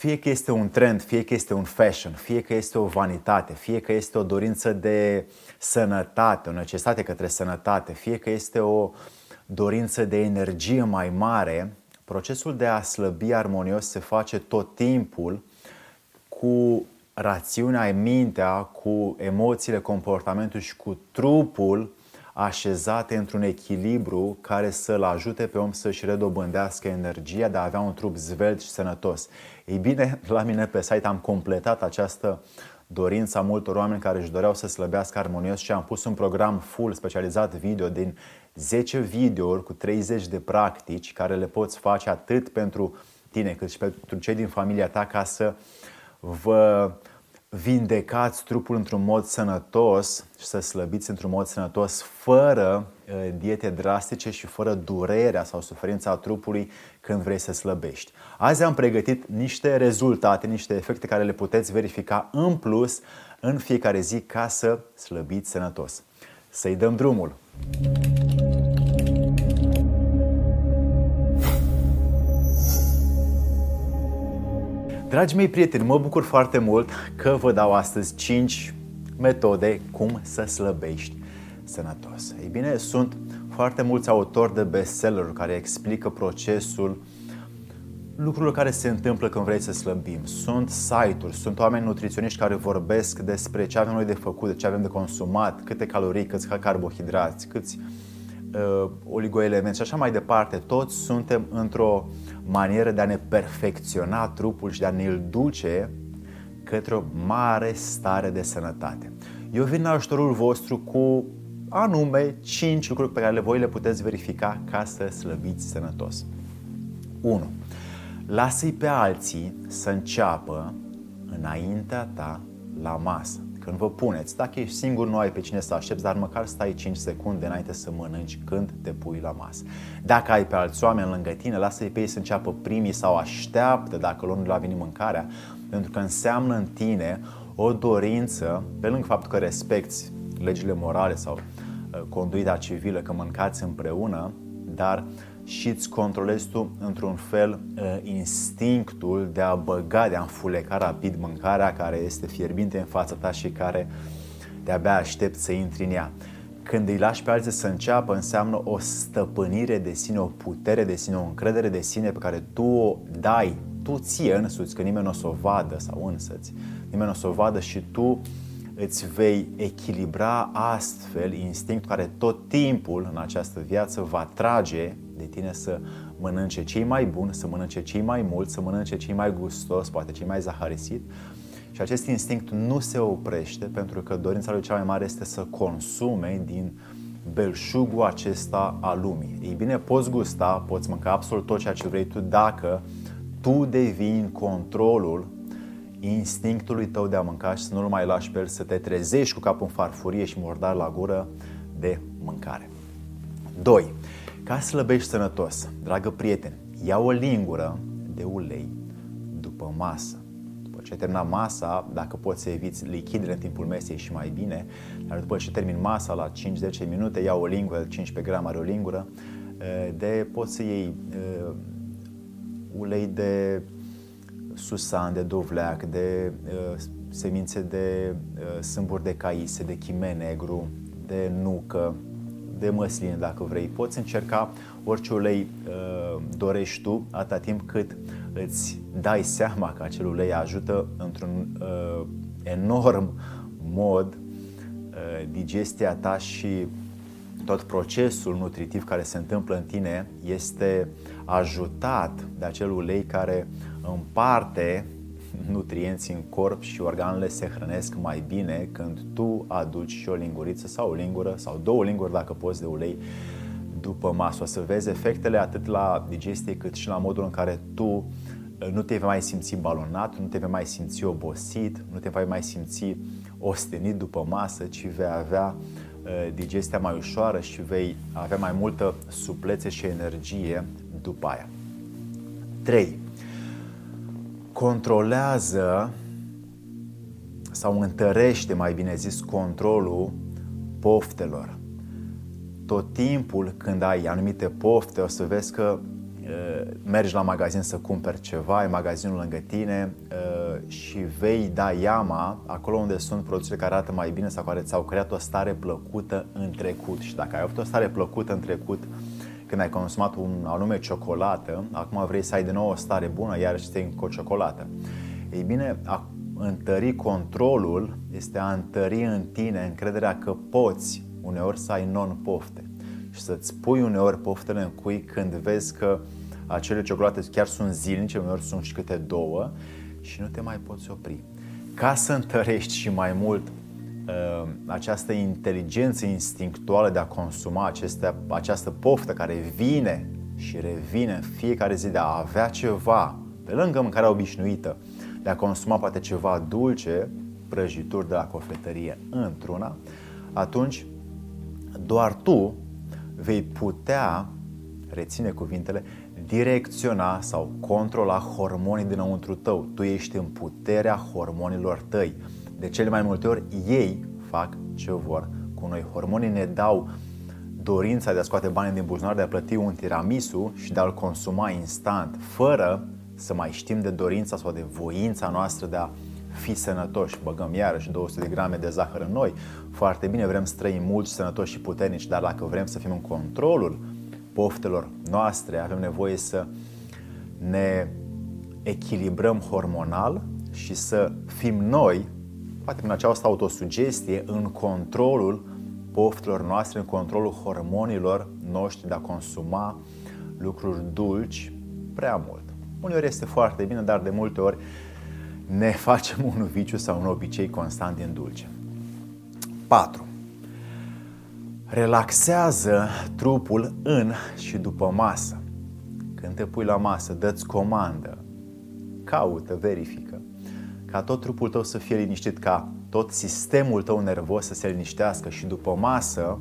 Fie că este un trend, fie că este un fashion, fie că este o vanitate, fie că este o dorință de sănătate, o necesitate către sănătate, fie că este o dorință de energie mai mare, procesul de a slăbi armonios se face tot timpul cu rațiunea, mintea, cu emoțiile, comportamentul și cu trupul așezate într-un echilibru care să-l ajute pe om să-și redobândească energia de a avea un trup zvelt și sănătos. Ei bine, la mine pe site am completat această dorință a multor oameni care își doreau să slăbească armonios și am pus un program full specializat video din 10 videouri cu 30 de practici care le poți face atât pentru tine cât și pentru cei din familia ta ca să vă vindecați trupul într-un mod sănătos și să slăbiți într-un mod sănătos fără uh, diete drastice și fără durerea sau suferința trupului când vrei să slăbești. Azi am pregătit niște rezultate, niște efecte care le puteți verifica în plus în fiecare zi ca să slăbiți sănătos. Să-i dăm drumul! Dragii mei prieteni, mă bucur foarte mult că vă dau astăzi 5 metode cum să slăbești sănătos. Ei bine, sunt foarte mulți autori de bestseller care explică procesul lucrurile care se întâmplă când vrei să slăbim. Sunt site-uri, sunt oameni nutriționiști care vorbesc despre ce avem noi de făcut, de ce avem de consumat, câte calorii, câți carbohidrați, câți uh, oligoelemente și așa mai departe. Toți suntem într-o manieră de a ne perfecționa trupul și de a ne-l duce către o mare stare de sănătate. Eu vin în ajutorul vostru cu anume 5 lucruri pe care le voi le puteți verifica ca să slăbiți sănătos. 1. Lasă-i pe alții să înceapă înaintea ta la masă. Când vă puneți, dacă ești singur, nu ai pe cine să aștepți, dar măcar stai 5 secunde înainte să mănânci când te pui la masă. Dacă ai pe alți oameni lângă tine, lasă-i pe ei să înceapă primii sau așteaptă dacă lor nu le-a venit mâncarea, pentru că înseamnă în tine o dorință, pe lângă faptul că respecti legile morale sau uh, conduita civilă, că mâncați împreună, dar și îți controlezi tu într-un fel uh, instinctul de a băga, de a înfuleca rapid mâncarea care este fierbinte în fața ta și care de-abia aștept să intri în ea. Când îi lași pe alții să înceapă, înseamnă o stăpânire de sine, o putere de sine, o încredere de sine pe care tu o dai, tu ție însuți, că nimeni nu o să o vadă sau însăți, nimeni nu o să o vadă și tu îți vei echilibra astfel instinctul care tot timpul în această viață va trage de tine să mănânce cei mai buni, să mănânce cei mai mulți, să mănânce cei mai gustos, poate cei mai zaharisit. Și acest instinct nu se oprește pentru că dorința lui cea mai mare este să consume din belșugul acesta al lumii. Ei bine, poți gusta, poți mânca absolut tot ceea ce vrei tu dacă tu devii în controlul instinctului tău de a mânca și să nu-l mai lași pe el să te trezești cu capul în farfurie și mordar la gură de mâncare. 2. Ca să slăbești sănătos, dragă prieten, ia o lingură de ulei după masă. După ce termina masa, dacă poți să eviți lichidele în timpul mesei și mai bine, dar după ce termin masa la 5-10 minute, ia o lingură, 15 grame are o lingură, eh, de poți să iei uh, ulei de susan, de dovleac, de uh, semințe de uh, sâmburi de caise, de chime negru, de nucă, de măsline dacă vrei. Poți încerca orice ulei uh, dorești tu, atâta timp cât îți dai seama că acel ulei ajută într-un uh, enorm mod uh, digestia ta și tot procesul nutritiv care se întâmplă în tine este ajutat de acel ulei care împarte nutrienți în corp și organele se hrănesc mai bine când tu aduci și o linguriță sau o lingură sau două linguri dacă poți de ulei după masă. O să vezi efectele atât la digestie cât și la modul în care tu uh, nu te vei mai simți balonat, nu te vei mai simți obosit, nu te vei mai simți ostenit după masă, ci vei avea uh, digestia mai ușoară și vei avea mai multă suplețe și energie după aia. 3 controlează sau întărește, mai bine zis, controlul poftelor. Tot timpul când ai anumite pofte, o să vezi că uh, mergi la magazin să cumperi ceva, ai magazinul lângă tine și vei da iama acolo unde sunt produsele care arată mai bine sau care ți-au creat o stare plăcută în trecut. Și dacă ai avut o stare plăcută în trecut, când ai consumat un anume ciocolată, acum vrei să ai de nou o stare bună, iar și cu o ciocolată. Ei bine, a întări controlul este a întări în tine încrederea că poți uneori să ai non-pofte și să-ți pui uneori poftele în cui când vezi că acele ciocolate chiar sunt zilnice, uneori sunt și câte două și nu te mai poți opri. Ca să întărești și mai mult uh, această inteligență instinctuală de a consuma aceste, această poftă care vine și revine în fiecare zi de a avea ceva pe lângă mâncarea obișnuită, de a consuma poate ceva dulce, prăjituri de la cofetărie într-una, atunci doar tu vei putea, reține cuvintele, direcționa sau controla hormonii dinăuntru tău. Tu ești în puterea hormonilor tăi. De cele mai multe ori ei fac ce vor cu noi. Hormonii ne dau dorința de a scoate bani din buzunar, de a plăti un tiramisu și de a-l consuma instant, fără să mai știm de dorința sau de voința noastră de a fi sănătoși. Băgăm iarăși 200 de grame de zahăr în noi. Foarte bine, vrem să trăim mulți, sănătoși și puternici, dar dacă vrem să fim în controlul poftelor noastre, avem nevoie să ne echilibrăm hormonal și să fim noi, poate prin această autosugestie, în controlul poftelor noastre, în controlul hormonilor noștri de a consuma lucruri dulci prea mult. Uneori este foarte bine, dar de multe ori ne facem un viciu sau un obicei constant din dulce. 4. Relaxează trupul în și după masă. Când te pui la masă, dă-ți comandă, caută, verifică, ca tot trupul tău să fie liniștit, ca tot sistemul tău nervos să se liniștească și după masă,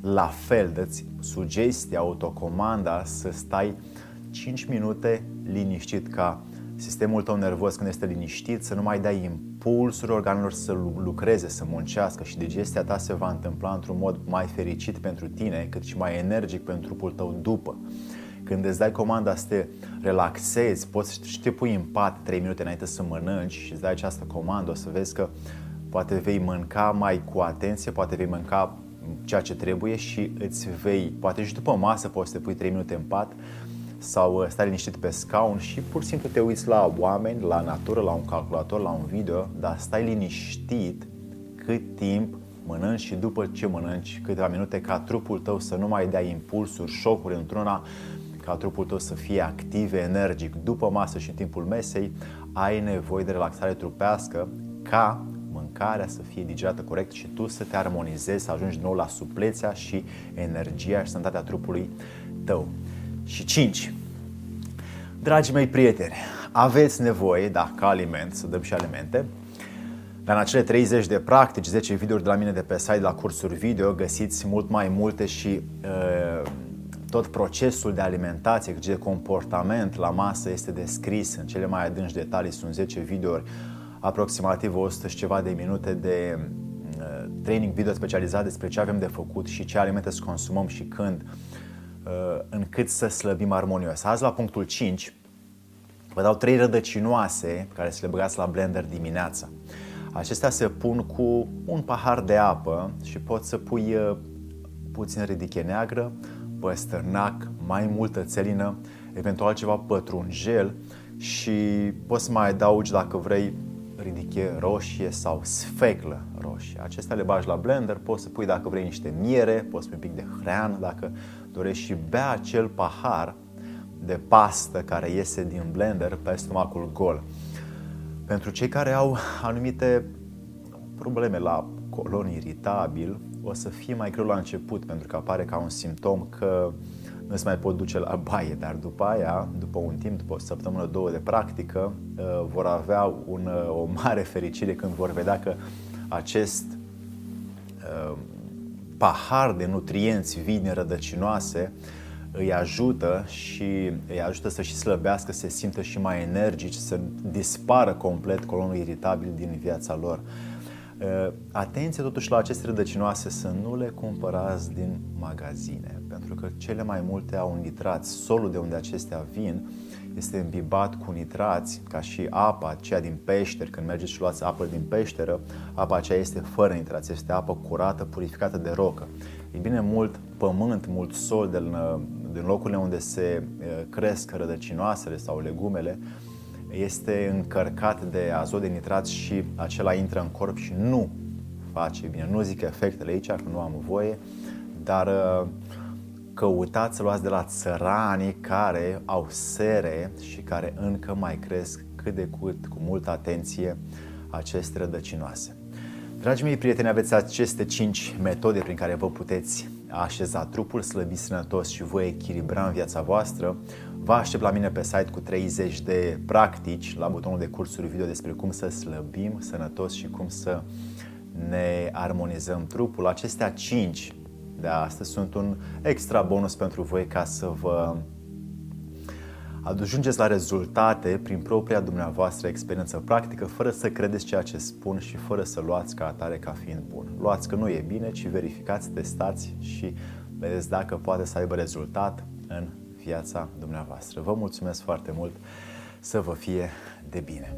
la fel, dă-ți sugestia, autocomanda să stai 5 minute liniștit ca sistemul tău nervos când este liniștit să nu mai dai impulsuri organelor să lucreze, să muncească și digestia ta se va întâmpla într-un mod mai fericit pentru tine, cât și mai energic pentru trupul tău după. Când îți dai comanda să te relaxezi, poți să te pui în pat 3 minute înainte să mănânci și îți dai această comandă, o să vezi că poate vei mânca mai cu atenție, poate vei mânca ceea ce trebuie și îți vei, poate și după masă poți să te pui 3 minute în pat, sau uh, stai liniștit pe scaun și pur și simplu te uiți la oameni, la natură, la un calculator, la un video, dar stai liniștit cât timp mănânci și după ce mănânci câteva minute ca trupul tău să nu mai dea impulsuri, șocuri într-una, ca trupul tău să fie activ, energic. După masă și în timpul mesei ai nevoie de relaxare trupească ca mâncarea să fie digerată corect și tu să te armonizezi, să ajungi din nou la suplețea și energia și sănătatea trupului tău. Și 5. Dragii mei prieteni, aveți nevoie, da, ca aliment, să dăm și alimente, dar în acele 30 de practici, 10 videouri de la mine de pe site, la cursuri video, găsiți mult mai multe și uh, tot procesul de alimentație, de comportament la masă este descris în cele mai adânci detalii. Sunt 10 videouri, aproximativ 100 și ceva de minute de uh, training video specializat despre ce avem de făcut și ce alimente să consumăm și când. Uh, Uh, încât să slăbim armonios. Azi la punctul 5 vă dau trei rădăcinoase care să le băgați la blender dimineața. Acestea se pun cu un pahar de apă și poți să pui uh, puțin ridiche neagră, păstărnac, mai multă țelină, eventual ceva pătrunjel și poți să mai adaugi dacă vrei ridiche roșie sau sfeclă roșie. Acestea le bagi la blender, poți să pui dacă vrei niște miere, poți să pui un pic de hrean dacă dorești și bea acel pahar de pastă care iese din blender pe stomacul gol. Pentru cei care au anumite probleme la colon iritabil, o să fie mai greu la început, pentru că apare ca un simptom că nu se mai pot duce la baie, dar după aia, după un timp, după o săptămână, două de practică, uh, vor avea un, uh, o mare fericire când vor vedea că acest uh, pahar de nutrienți vine rădăcinoase îi ajută și îi ajută să și slăbească, să se simtă și mai energici, să dispară complet colonul iritabil din viața lor. Uh, atenție totuși la aceste rădăcinoase să nu le cumpărați din magazine, pentru că cele mai multe au nitrați. Solul de unde acestea vin este îmbibat cu nitrați, ca și apa aceea din peșteri. Când mergeți și luați apă din peșteră, apa aceea este fără nitrați, este apă curată, purificată de rocă. E bine, mult pământ, mult sol din, din locurile unde se cresc rădăcinoasele sau legumele, este încărcat de azot de nitrat și acela intră în corp și nu face bine. Nu zic efectele aici, că nu am voie, dar căutați să luați de la țăranii care au sere și care încă mai cresc cât de cât cu multă atenție aceste rădăcinoase. Dragii mei prieteni, aveți aceste 5 metode prin care vă puteți așeza trupul slăbit sănătos și vă echilibra în viața voastră. Vă aștept la mine pe site cu 30 de practici la butonul de cursuri video despre cum să slăbim sănătos și cum să ne armonizăm trupul. Acestea 5 de astăzi sunt un extra bonus pentru voi ca să vă ajungeți la rezultate prin propria dumneavoastră experiență practică, fără să credeți ceea ce spun și fără să luați ca atare ca fiind bun. Luați că nu e bine, ci verificați, testați și vedeți dacă poate să aibă rezultat în viața dumneavoastră. Vă mulțumesc foarte mult, să vă fie de bine!